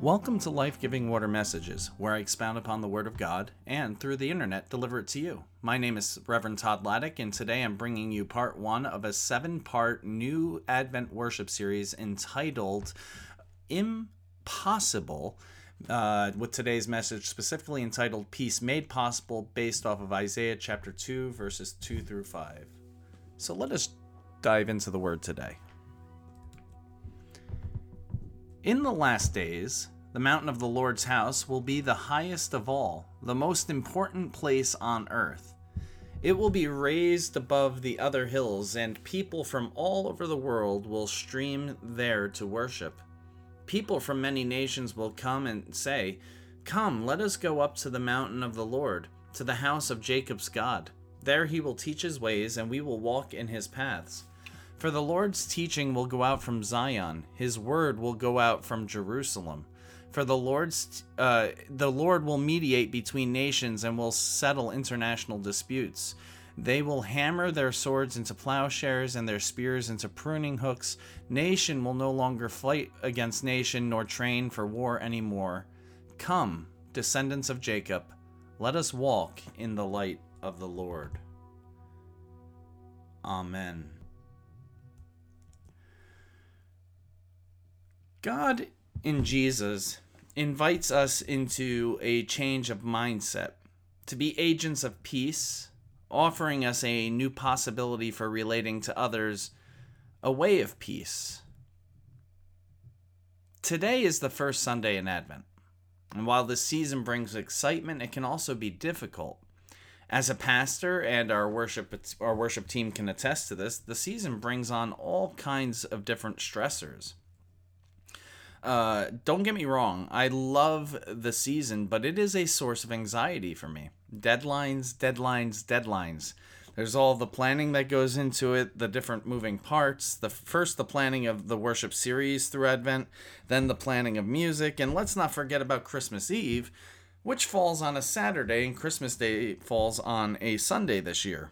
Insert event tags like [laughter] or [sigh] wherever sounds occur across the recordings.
Welcome to Life Giving Water Messages, where I expound upon the Word of God and, through the internet, deliver it to you. My name is Reverend Todd Laddick, and today I'm bringing you part one of a seven part new Advent worship series entitled Impossible. Uh, with today's message specifically entitled Peace Made Possible, based off of Isaiah chapter 2, verses 2 through 5. So let us dive into the Word today. In the last days, the mountain of the Lord's house will be the highest of all, the most important place on earth. It will be raised above the other hills, and people from all over the world will stream there to worship. People from many nations will come and say, Come, let us go up to the mountain of the Lord, to the house of Jacob's God. There he will teach his ways, and we will walk in his paths. For the Lord's teaching will go out from Zion, his word will go out from Jerusalem. For the Lord's uh, the Lord will mediate between nations and will settle international disputes. They will hammer their swords into plowshares and their spears into pruning hooks. Nation will no longer fight against nation nor train for war anymore. Come, descendants of Jacob, let us walk in the light of the Lord. Amen. God in Jesus invites us into a change of mindset, to be agents of peace, offering us a new possibility for relating to others, a way of peace. Today is the first Sunday in Advent, and while this season brings excitement, it can also be difficult. As a pastor and our worship our worship team can attest to this, the season brings on all kinds of different stressors. Uh, don't get me wrong, I love the season, but it is a source of anxiety for me. Deadlines, deadlines, deadlines. There's all the planning that goes into it, the different moving parts. The first, the planning of the worship series through Advent, then the planning of music, and let's not forget about Christmas Eve, which falls on a Saturday, and Christmas Day falls on a Sunday this year.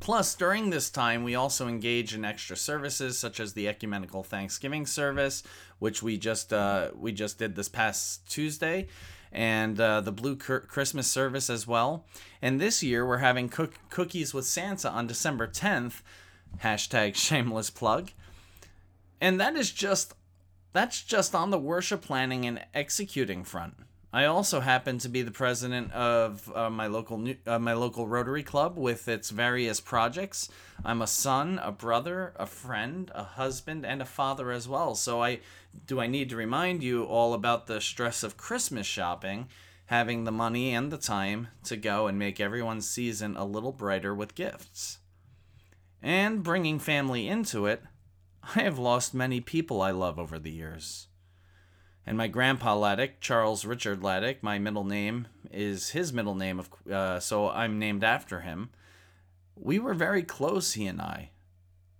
Plus, during this time, we also engage in extra services such as the ecumenical Thanksgiving service, which we just uh, we just did this past Tuesday, and uh, the Blue Christmas service as well. And this year, we're having cook- cookies with Santa on December 10th. Hashtag [laughs] shameless plug. And that is just that's just on the worship planning and executing front. I also happen to be the president of uh, my local uh, my local Rotary Club with its various projects. I'm a son, a brother, a friend, a husband, and a father as well. So I do I need to remind you all about the stress of Christmas shopping, having the money and the time to go and make everyone's season a little brighter with gifts. And bringing family into it, I have lost many people I love over the years. And my grandpa Laddick, Charles Richard Laddick, my middle name is his middle name, of uh, so I'm named after him. We were very close, he and I.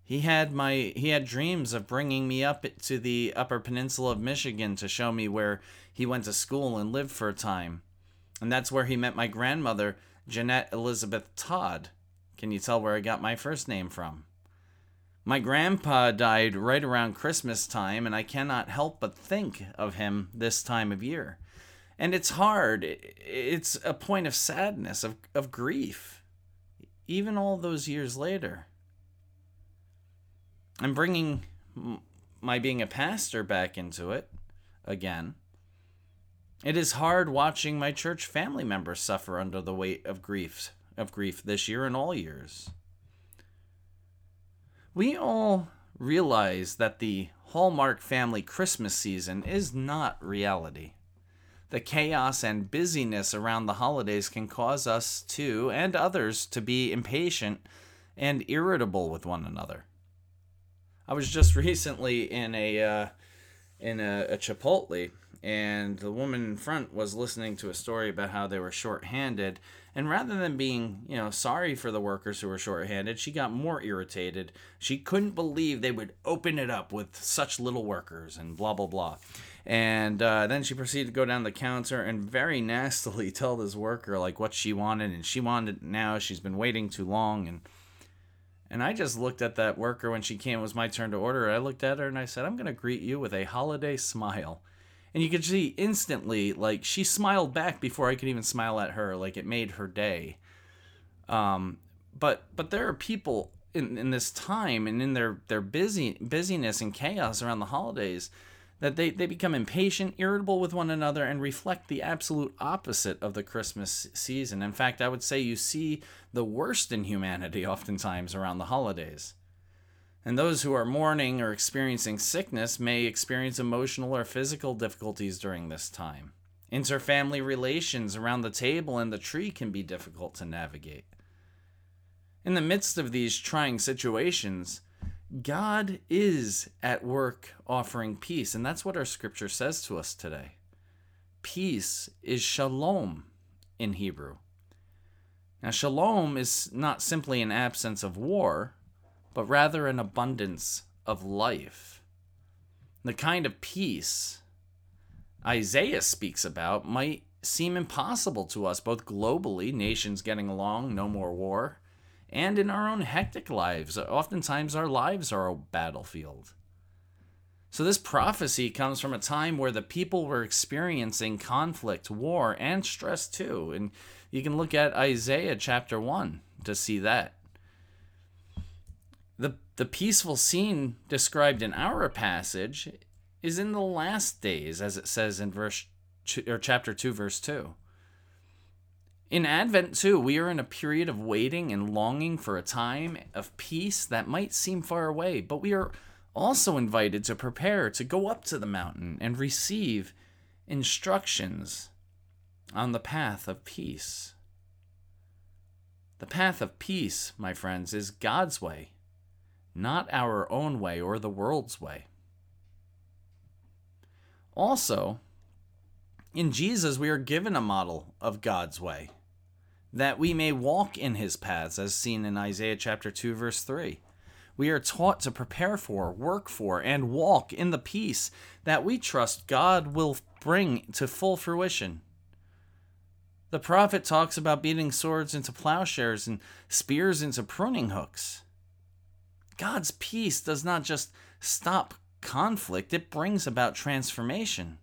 He had my he had dreams of bringing me up to the Upper Peninsula of Michigan to show me where he went to school and lived for a time. And that's where he met my grandmother, Jeanette Elizabeth Todd. Can you tell where I got my first name from? My grandpa died right around Christmas time, and I cannot help but think of him this time of year. And it's hard. It's a point of sadness, of, of grief, even all those years later. I'm bringing my being a pastor back into it again. It is hard watching my church family members suffer under the weight of grief of grief this year and all years we all realize that the Hallmark family Christmas season is not reality. The chaos and busyness around the holidays can cause us to, and others, to be impatient and irritable with one another. I was just [laughs] recently in a uh, in a, a Chipotle, and the woman in front was listening to a story about how they were short-handed and rather than being, you know, sorry for the workers who were shorthanded, she got more irritated. She couldn't believe they would open it up with such little workers and blah, blah, blah. And uh, then she proceeded to go down the counter and very nastily [laughs] tell this worker, like, what she wanted. And she wanted it now. She's been waiting too long. And and I just looked at that worker when she came. It was my turn to order. I looked at her and I said, I'm going to greet you with a holiday smile. And you could see instantly, like, she smiled back before I could even smile at her. Like, it made her day. Um, but but there are people in, in this time and in their, their busy busyness and chaos around the holidays that they, they become impatient, irritable with one another, and reflect the absolute opposite of the Christmas season. In fact, I would say you see the worst in humanity [laughs] oftentimes around the holidays. And those who are mourning or experiencing sickness may experience emotional or physical difficulties during this time. Interfamily relations around the table and the tree can be difficult to navigate. In the midst of these trying situations, God is at work offering peace, and that's what our scripture says to us today. Peace is shalom in Hebrew. Now, shalom is not simply an absence of war, but rather an abundance of life. The kind of peace Isaiah speaks about might seem impossible to us, both globally, nations getting along, no more war, and in our own hectic lives. Oftentimes, our lives are a battlefield. So, this prophecy comes from a time where the people were experiencing conflict, war, and stress too. And you can look at Isaiah chapter 1 to see that. The, peaceful scene described in our passage is in the last days, as it says in verse or chapter 2, verse 2. In Advent, too, we are in a period of waiting and longing for a time of peace that might seem far away, but we are also invited to prepare to go up to the mountain and receive instructions on the path of peace. The path of peace, my friends, is God's way, not our own way or the world's way. Also, in Jesus, we are given a model of God's way that we may walk in his paths, as seen in Isaiah chapter 2, verse 3. We are taught to prepare for, work for, and walk in the peace that we trust God will bring to full fruition. The prophet talks about beating swords into plowshares and spears into pruning hooks. God's peace does not just stop conflict, it brings about transformation.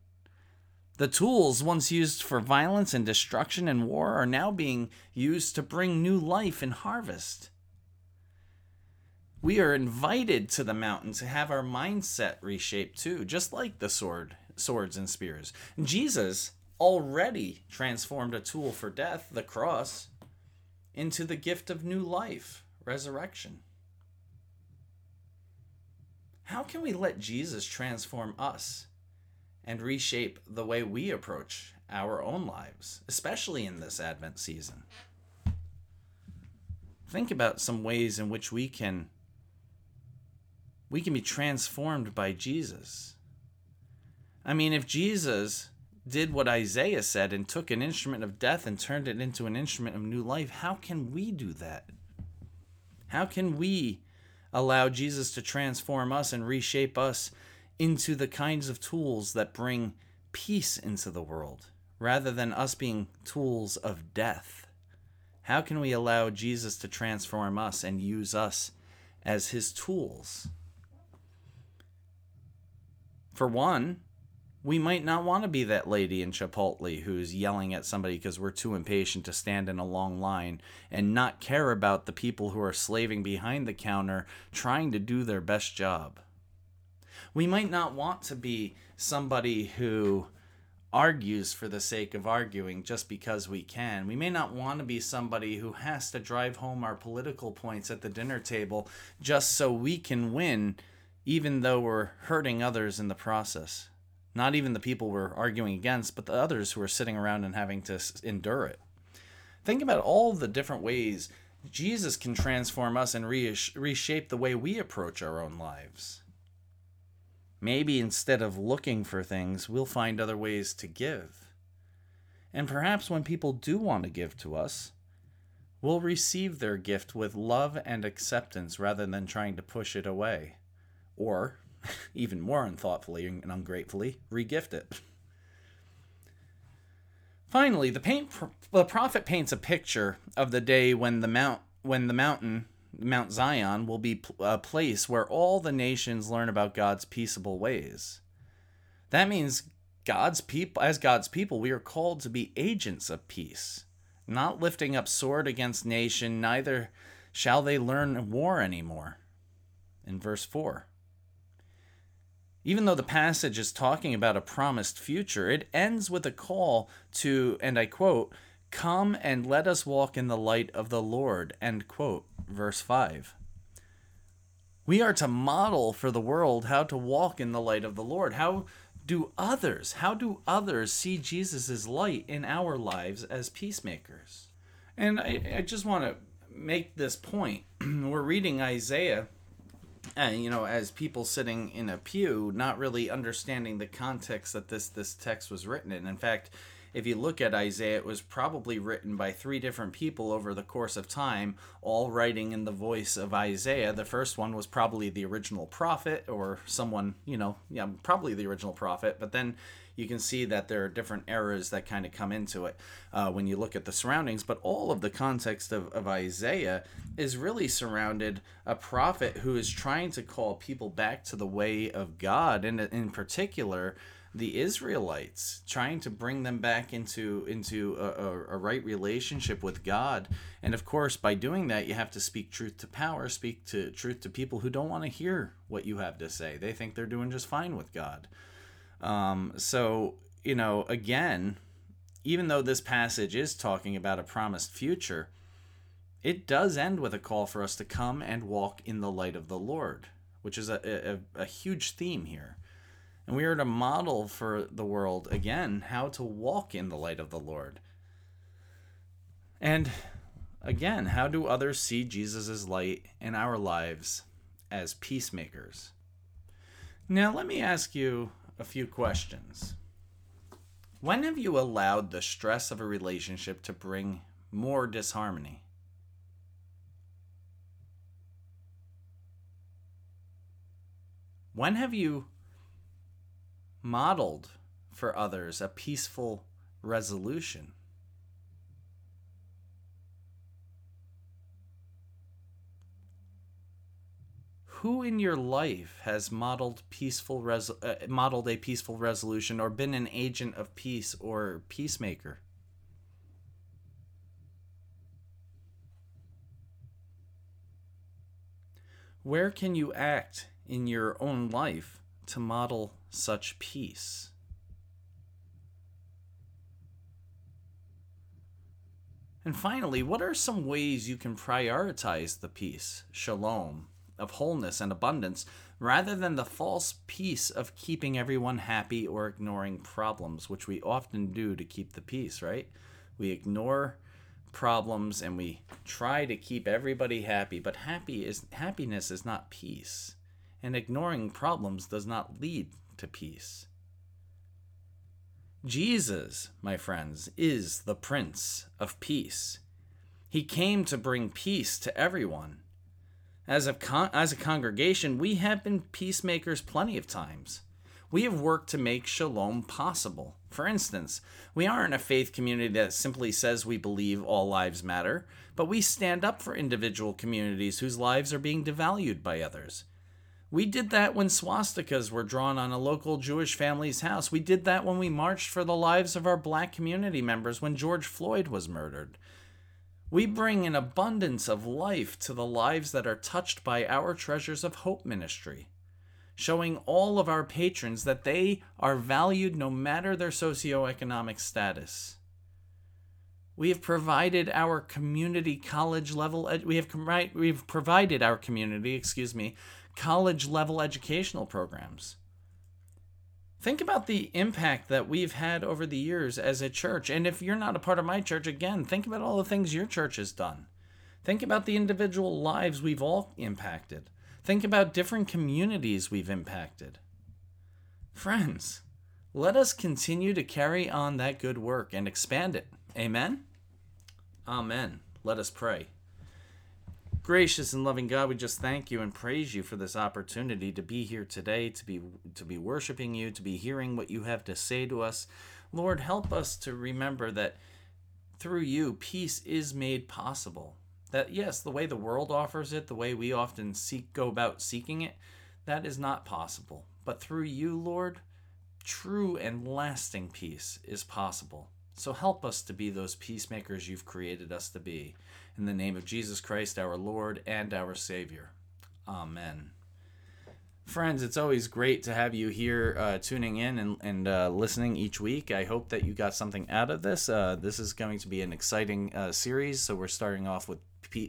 The tools once used for violence and destruction and war are now being used to bring new life and harvest. We are invited to the mountain to have our mindset reshaped too, just like the sword, swords and spears. Jesus already transformed a tool for death, the cross, into the gift of new life, resurrection. How can we let Jesus transform us and reshape the way we approach our own lives, especially in this Advent season. Think about some ways in which we can we can be transformed by Jesus. I mean, if Jesus did what Isaiah said and took an instrument of death and turned it into an instrument of new life, how can we do that? How can we allow Jesus to transform us and reshape us into the kinds of tools that bring peace into the world rather than us being tools of death? How can we allow Jesus to transform us and use us as his tools? For one, we might not want to be that lady in Chipotle who's yelling at somebody because we're too impatient to stand in a long line and not care about the people who are slaving behind the counter trying to do their best job. We might not want to be somebody who argues for the sake of arguing just because we can. We may not want to be somebody who has to drive home our political points at the dinner table just so we can win, even though we're hurting others in the process. Not even the people we're arguing against, but the others who are sitting around and having to endure it. Think about all the different ways Jesus can transform us and reshape the way we approach our own lives. Maybe instead of looking for things, we'll find other ways to give. And perhaps when people do want to give to us, we'll receive their gift with love and acceptance rather than trying to push it away. Or, even more unthoughtfully and ungratefully, regift it. Finally, the, paint, the prophet paints a picture of the day when the mount when the mountain Mount Zion will be a place where all the nations learn about God's peaceable ways. That means God's people as God's people, we are called to be agents of peace, not lifting up sword against nation, neither shall they learn war anymore. In verse 4. Even though the passage is talking about a promised future, it ends with a call to, and I quote, Come and let us walk in the light of the Lord, end quote, verse 5. We are to model for the world how to walk in the light of the Lord. How do others, how do others see Jesus' light in our lives as peacemakers? And I, I just want to make this point. [clears throat] We're reading Isaiah and you know as people sitting in a pew not really understanding the context that this this text was written in. In fact if you look at Isaiah, it was probably written by three different people over the course of time, all writing in the voice of Isaiah. The first one was probably the original prophet or someone, you know, yeah, probably the original prophet, but then you can see that there are different eras that kind of come into it uh, when you look at the surroundings. But all of the context of, of Isaiah is really surrounded a prophet who is trying to call people back to the way of God, and in particular, the Israelites, trying to bring them back into into a, a, a, right relationship with God. And of course, by doing that, you have to speak truth to power, speak to truth to people who don't want to hear what you have to say. They think they're doing just fine with God. Um, so, you know, again, even though this passage is talking about a promised future, it does end with a call for us to come and walk in the light of the Lord, which is a, a, a huge theme here. And we are to model for the world, again, how to walk in the light of the Lord. And again, how do others see Jesus' light in our lives as peacemakers? Now, let me ask you a few questions. When have you allowed the stress of a relationship to bring more disharmony? When have you modeled for others a peaceful resolution? who in your life has modeled peaceful res- uh, modeled a peaceful resolution or been an agent of peace or peacemaker? Where can you act in your own life to model such peace? And finally, what are some ways you can prioritize the peace, shalom, of wholeness and abundance rather than the false peace of keeping everyone happy or ignoring problems, which we often do to keep the peace, right? We ignore problems and we try to keep everybody happy, but happy is happiness is not peace. And ignoring problems does not lead to peace. Jesus, my friends, is the Prince of Peace. He came to bring peace to everyone. As a, con- as a congregation, we have been peacemakers plenty of times. We have worked to make shalom possible. For instance, we aren't a faith community that simply says we believe all lives matter, but we stand up for individual communities whose lives are being devalued by others. We did that when swastikas were drawn on a local Jewish family's house. We did that when we marched for the lives of our black community members when George Floyd was murdered. We bring an abundance of life to the lives that are touched by our Treasures of Hope ministry, showing all of our patrons that they are valued no matter their socioeconomic status. We have provided our community college level we have we've provided our community, excuse me, college level educational programs. Think about the impact that we've had over the years as a church. And if you're not a part of my church, again, think about all the things your church has done. Think about the individual lives we've all impacted. Think about different communities we've impacted. Friends, let us continue to carry on that good work and expand it. Amen? Amen. Let us pray. Gracious and loving God, we just thank you and praise you for this opportunity to be here today, to be to be worshiping you, to be hearing what you have to say to us. Lord, help us to remember that through you peace is made possible. That yes, the way the world offers it, the way we often seek go about seeking it, that is not possible. But through you, Lord, true and lasting peace is possible. So help us to be those peacemakers you've created us to be. In the name of Jesus Christ, our Lord and our Savior. Amen. Friends, it's always great to have you here uh, tuning in and, and uh, listening each week. I hope that you got something out of this. Uh, this is going to be an exciting uh, series. So we're starting off with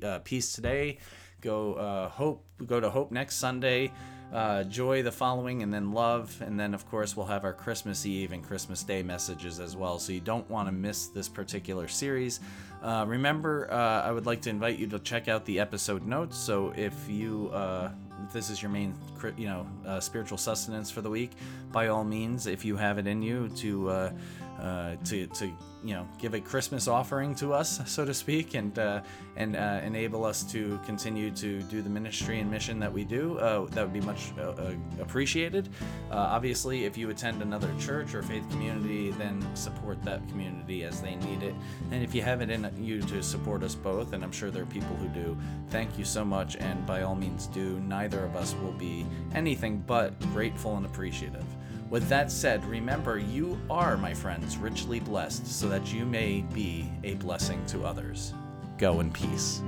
uh, peace today. Go uh, hope. Go to hope next Sunday uh, joy the following, and then love. And then, of course, we'll have our Christmas Eve and Christmas Day messages as well. So you don't want to miss this particular series. Uh, remember, uh, I would like to invite you to check out the episode notes. So if you uh, if this is your main, you know, uh, spiritual sustenance for the week, by all means, if you have it in you to uh, uh, to to you know give a Christmas offering to us, so to speak, and uh, and uh, enable us to continue to do the ministry and mission that we do. Uh, that would be much uh, uh, appreciated. obviously, if you attend another church or faith community, then support that community as they need it. And if you have it in you to support us both, and I'm sure there are people who do, thank you so much. And by all means, do. Neither of us will be anything but grateful and appreciative. With that said, remember you are, my friends, richly blessed so that you may be a blessing to others. Go in peace.